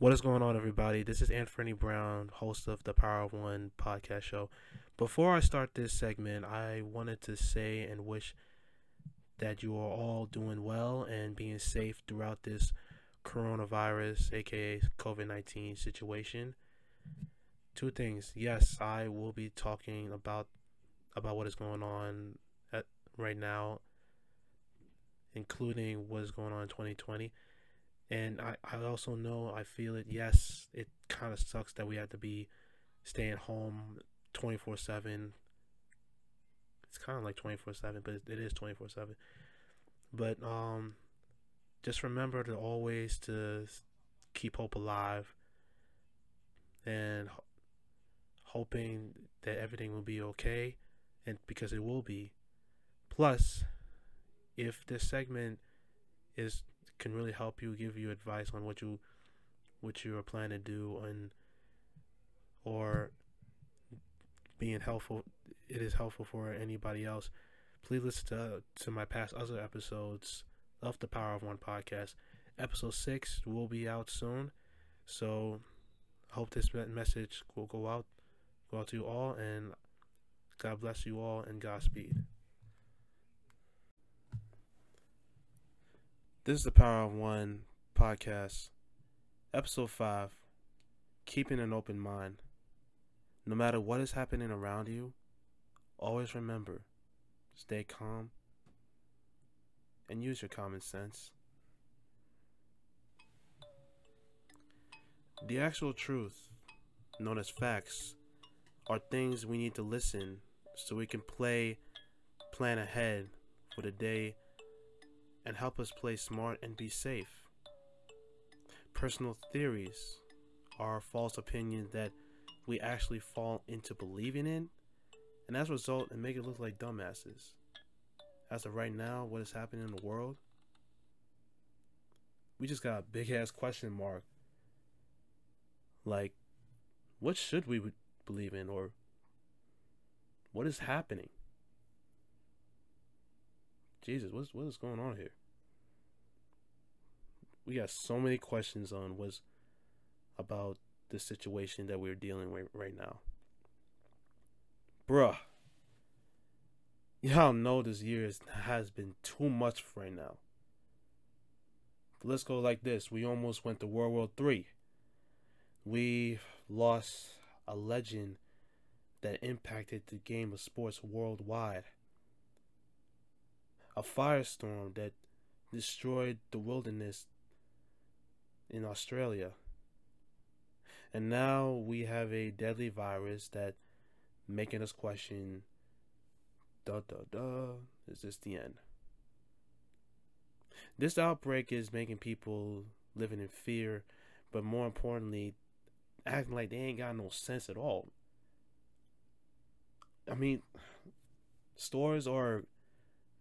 What is going on, everybody? This is Anthony Brown, host of the Power of One podcast show. Before I start this segment, I wanted to say and wish that you are all doing well and being safe throughout this coronavirus, aka COVID 19 situation. Two things. Yes, I will be talking about about what is going on at, right now, including what is going on in 2020 and I, I also know I feel it. Yes, it kind of sucks that we have to be staying home 24 7. It's kind of like 24 7, but it is 24 7. But um, just remember to always to keep hope alive and ho- hoping that everything will be okay and because it will be plus if this segment is can really help you, give you advice on what you what you are planning to do and or being helpful it is helpful for anybody else. Please listen to to my past other episodes of the power of one podcast. Episode six will be out soon. So hope this message will go out go out to you all and god bless you all and godspeed This is the Power of One podcast, episode 5 Keeping an Open Mind. No matter what is happening around you, always remember stay calm and use your common sense. The actual truth, known as facts, are things we need to listen so we can play, plan ahead for the day and help us play smart and be safe. Personal theories are false opinions that we actually fall into believing in, and as a result, it make it look like dumbasses. As of right now, what is happening in the world, we just got a big ass question mark. Like, what should we believe in, or what is happening? Jesus, what's what is going on here? We got so many questions on what's about the situation that we're dealing with right now. Bruh. Y'all know this year is, has been too much right now. Let's go like this. We almost went to World War Three. We lost a legend that impacted the game of sports worldwide a firestorm that destroyed the wilderness in Australia. And now we have a deadly virus that making us question da da da is this the end? This outbreak is making people living in fear, but more importantly, acting like they ain't got no sense at all. I mean, stores are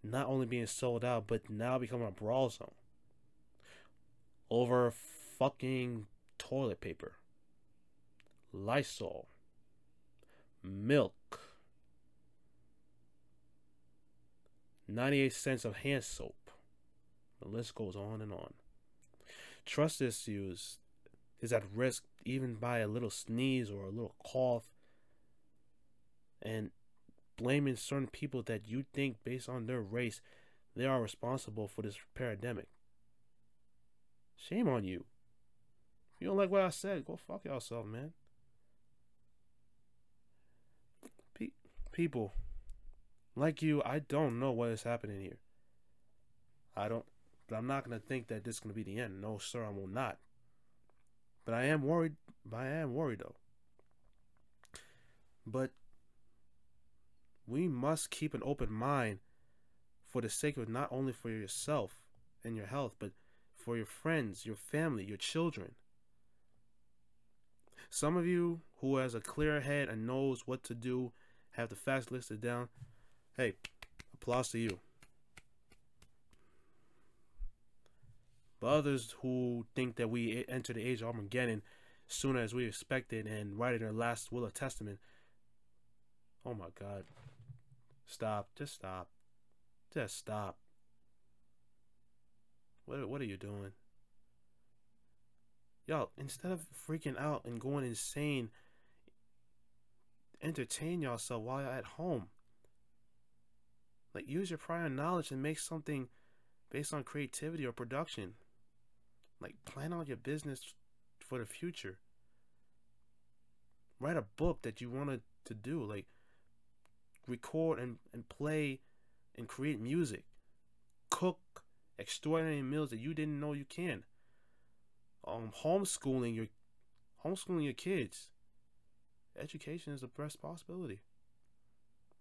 not only being sold out, but now becoming a brawl zone over fucking toilet paper, Lysol, milk, 98 cents of hand soap. The list goes on and on. Trust issues is at risk even by a little sneeze or a little cough. And blaming certain people that you think based on their race they are responsible for this pandemic. Shame on you. You don't like what I said, go fuck yourself, man. Pe- people like you, I don't know what is happening here. I don't but I'm not gonna think that this is gonna be the end. No, sir, I will not. But I am worried. But I am worried though. But we must keep an open mind for the sake of not only for yourself and your health, but for your friends, your family, your children. Some of you who has a clear head and knows what to do, have the facts listed down. Hey, applause to you. But others who think that we enter the age of Armageddon sooner as we expected and writing their last will of testament. Oh my God. Stop. Just stop. Just stop. What what are you doing? Yo, instead of freaking out and going insane, entertain yourself while you're at home. Like use your prior knowledge and make something based on creativity or production. Like plan out your business for the future. Write a book that you wanted to do. Like record and, and play and create music. Cook extraordinary meals that you didn't know you can um, homeschooling your homeschooling your kids. Education is the best possibility.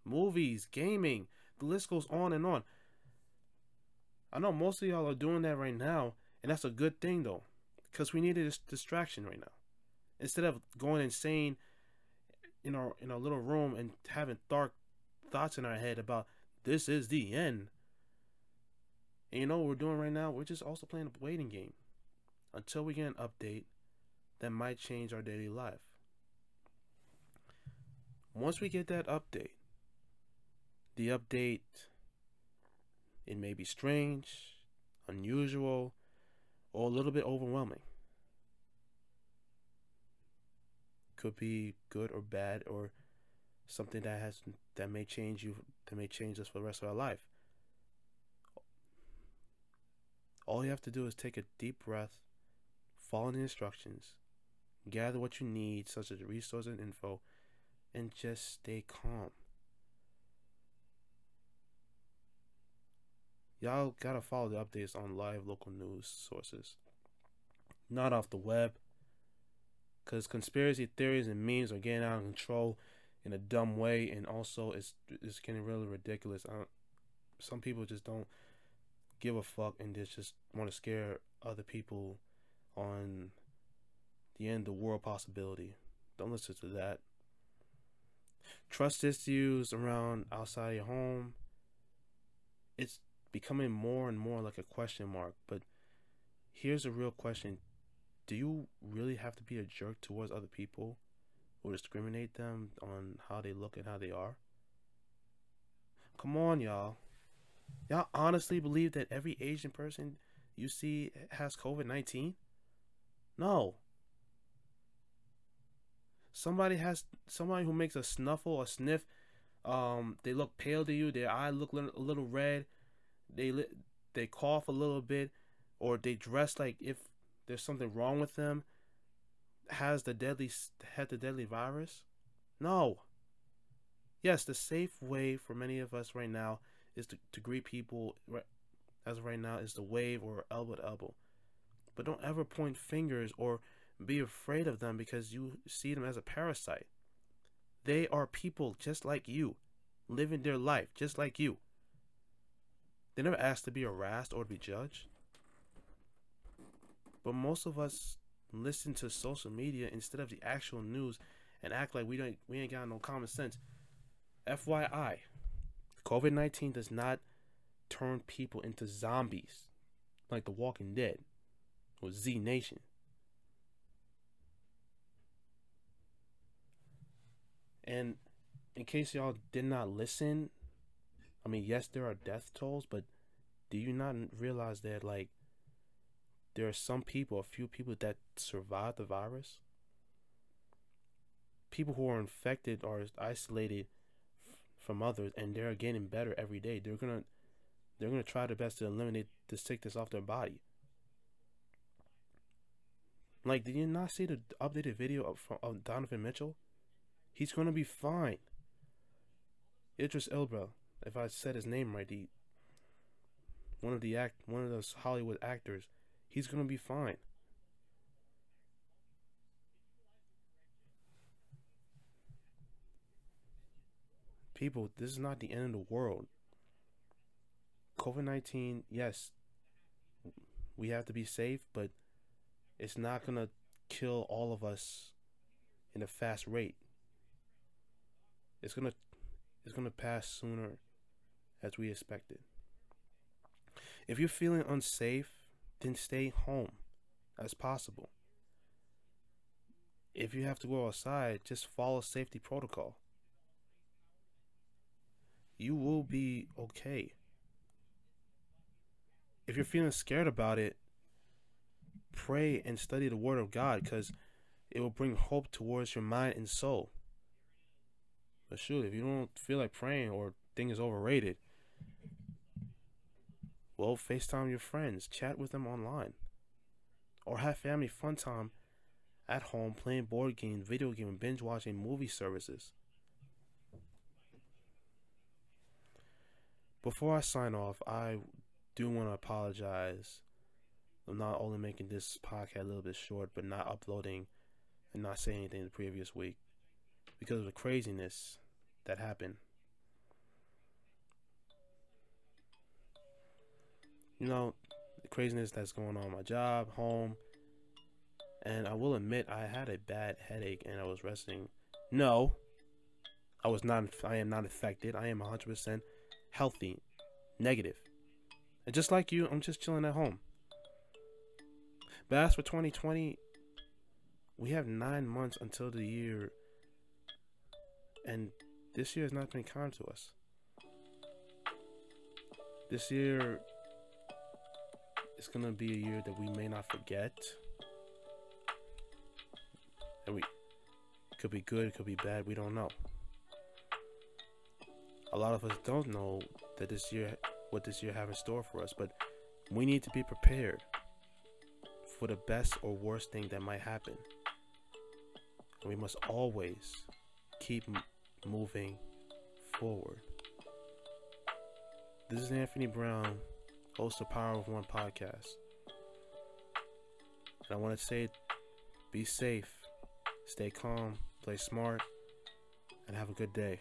Movies, gaming, the list goes on and on. I know most of y'all are doing that right now, and that's a good thing though, because we need a distraction right now. Instead of going insane in our in our little room and having dark thoughts in our head about this is the end. And you know what we're doing right now? We're just also playing a waiting game until we get an update that might change our daily life. Once we get that update, the update, it may be strange, unusual, or a little bit overwhelming. Could be good or bad, or something that has that may change you, that may change us for the rest of our life. All you have to do is take a deep breath follow the instructions, gather what you need, such as resources and info, and just stay calm. Y'all gotta follow the updates on live local news sources, not off the web. Because conspiracy theories and memes are getting out of control in a dumb way, and also it's it's getting really ridiculous. some people just don't give a fuck and just just want to scare other people on the end of world possibility. Don't listen to that. Trust issues around outside your home. It's becoming more and more like a question mark. But here's a real question Do you really have to be a jerk towards other people or discriminate them on how they look and how they are? Come on, y'all. Y'all honestly believe that every Asian person you see has COVID 19? No. Somebody has somebody who makes a snuffle or sniff. Um, they look pale to you. Their eye look a little red. They they cough a little bit, or they dress like if there's something wrong with them. Has the deadly had the deadly virus? No. Yes, the safe way for many of us right now is to, to greet people as of right now is to wave or elbow to elbow. But don't ever point fingers or be afraid of them because you see them as a parasite. They are people just like you, living their life just like you. They never asked to be harassed or to be judged. But most of us listen to social media instead of the actual news and act like we don't we ain't got no common sense. FYI, COVID-19 does not turn people into zombies like the Walking Dead or Z Nation. And in case y'all did not listen, I mean, yes, there are death tolls, but do you not realize that, like, there are some people, a few people that survive the virus? People who are infected are isolated from others, and they're getting better every day. They're gonna, they're gonna try their best to eliminate the sickness off their body. Like, did you not see the updated video of, of Donovan Mitchell? He's gonna be fine. Idris Elba, if I said his name right, the one of the act, one of those Hollywood actors, he's gonna be fine. People, this is not the end of the world. COVID 19, yes, we have to be safe, but it's not going to kill all of us in a fast rate. It's going to it's going to pass sooner as we expected. If you're feeling unsafe, then stay home as possible. If you have to go outside, just follow safety protocol. You will be okay. If you're feeling scared about it, pray and study the Word of God because it will bring hope towards your mind and soul. But shoot, if you don't feel like praying or thing is overrated, well, FaceTime your friends, chat with them online, or have family fun time at home playing board games, video game, and binge watching movie services. Before I sign off, I do want to apologize. I'm not only making this podcast a little bit short, but not uploading and not saying anything the previous week because of the craziness that happened. You know, the craziness that's going on my job, home, and I will admit I had a bad headache and I was resting. No, I was not. I am not affected. I am 100% healthy, negative, and just like you, I'm just chilling at home. But as for 2020, we have nine months until the year, and this year is not to kind to us. This year is going to be a year that we may not forget. And we could be good, could be bad, we don't know. A lot of us don't know that this year what this year have in store for us, but we need to be prepared for the best or worst thing that might happen. We must always keep moving forward. This is Anthony Brown, host of Power of One podcast. And I want to say be safe, stay calm, play smart, and have a good day.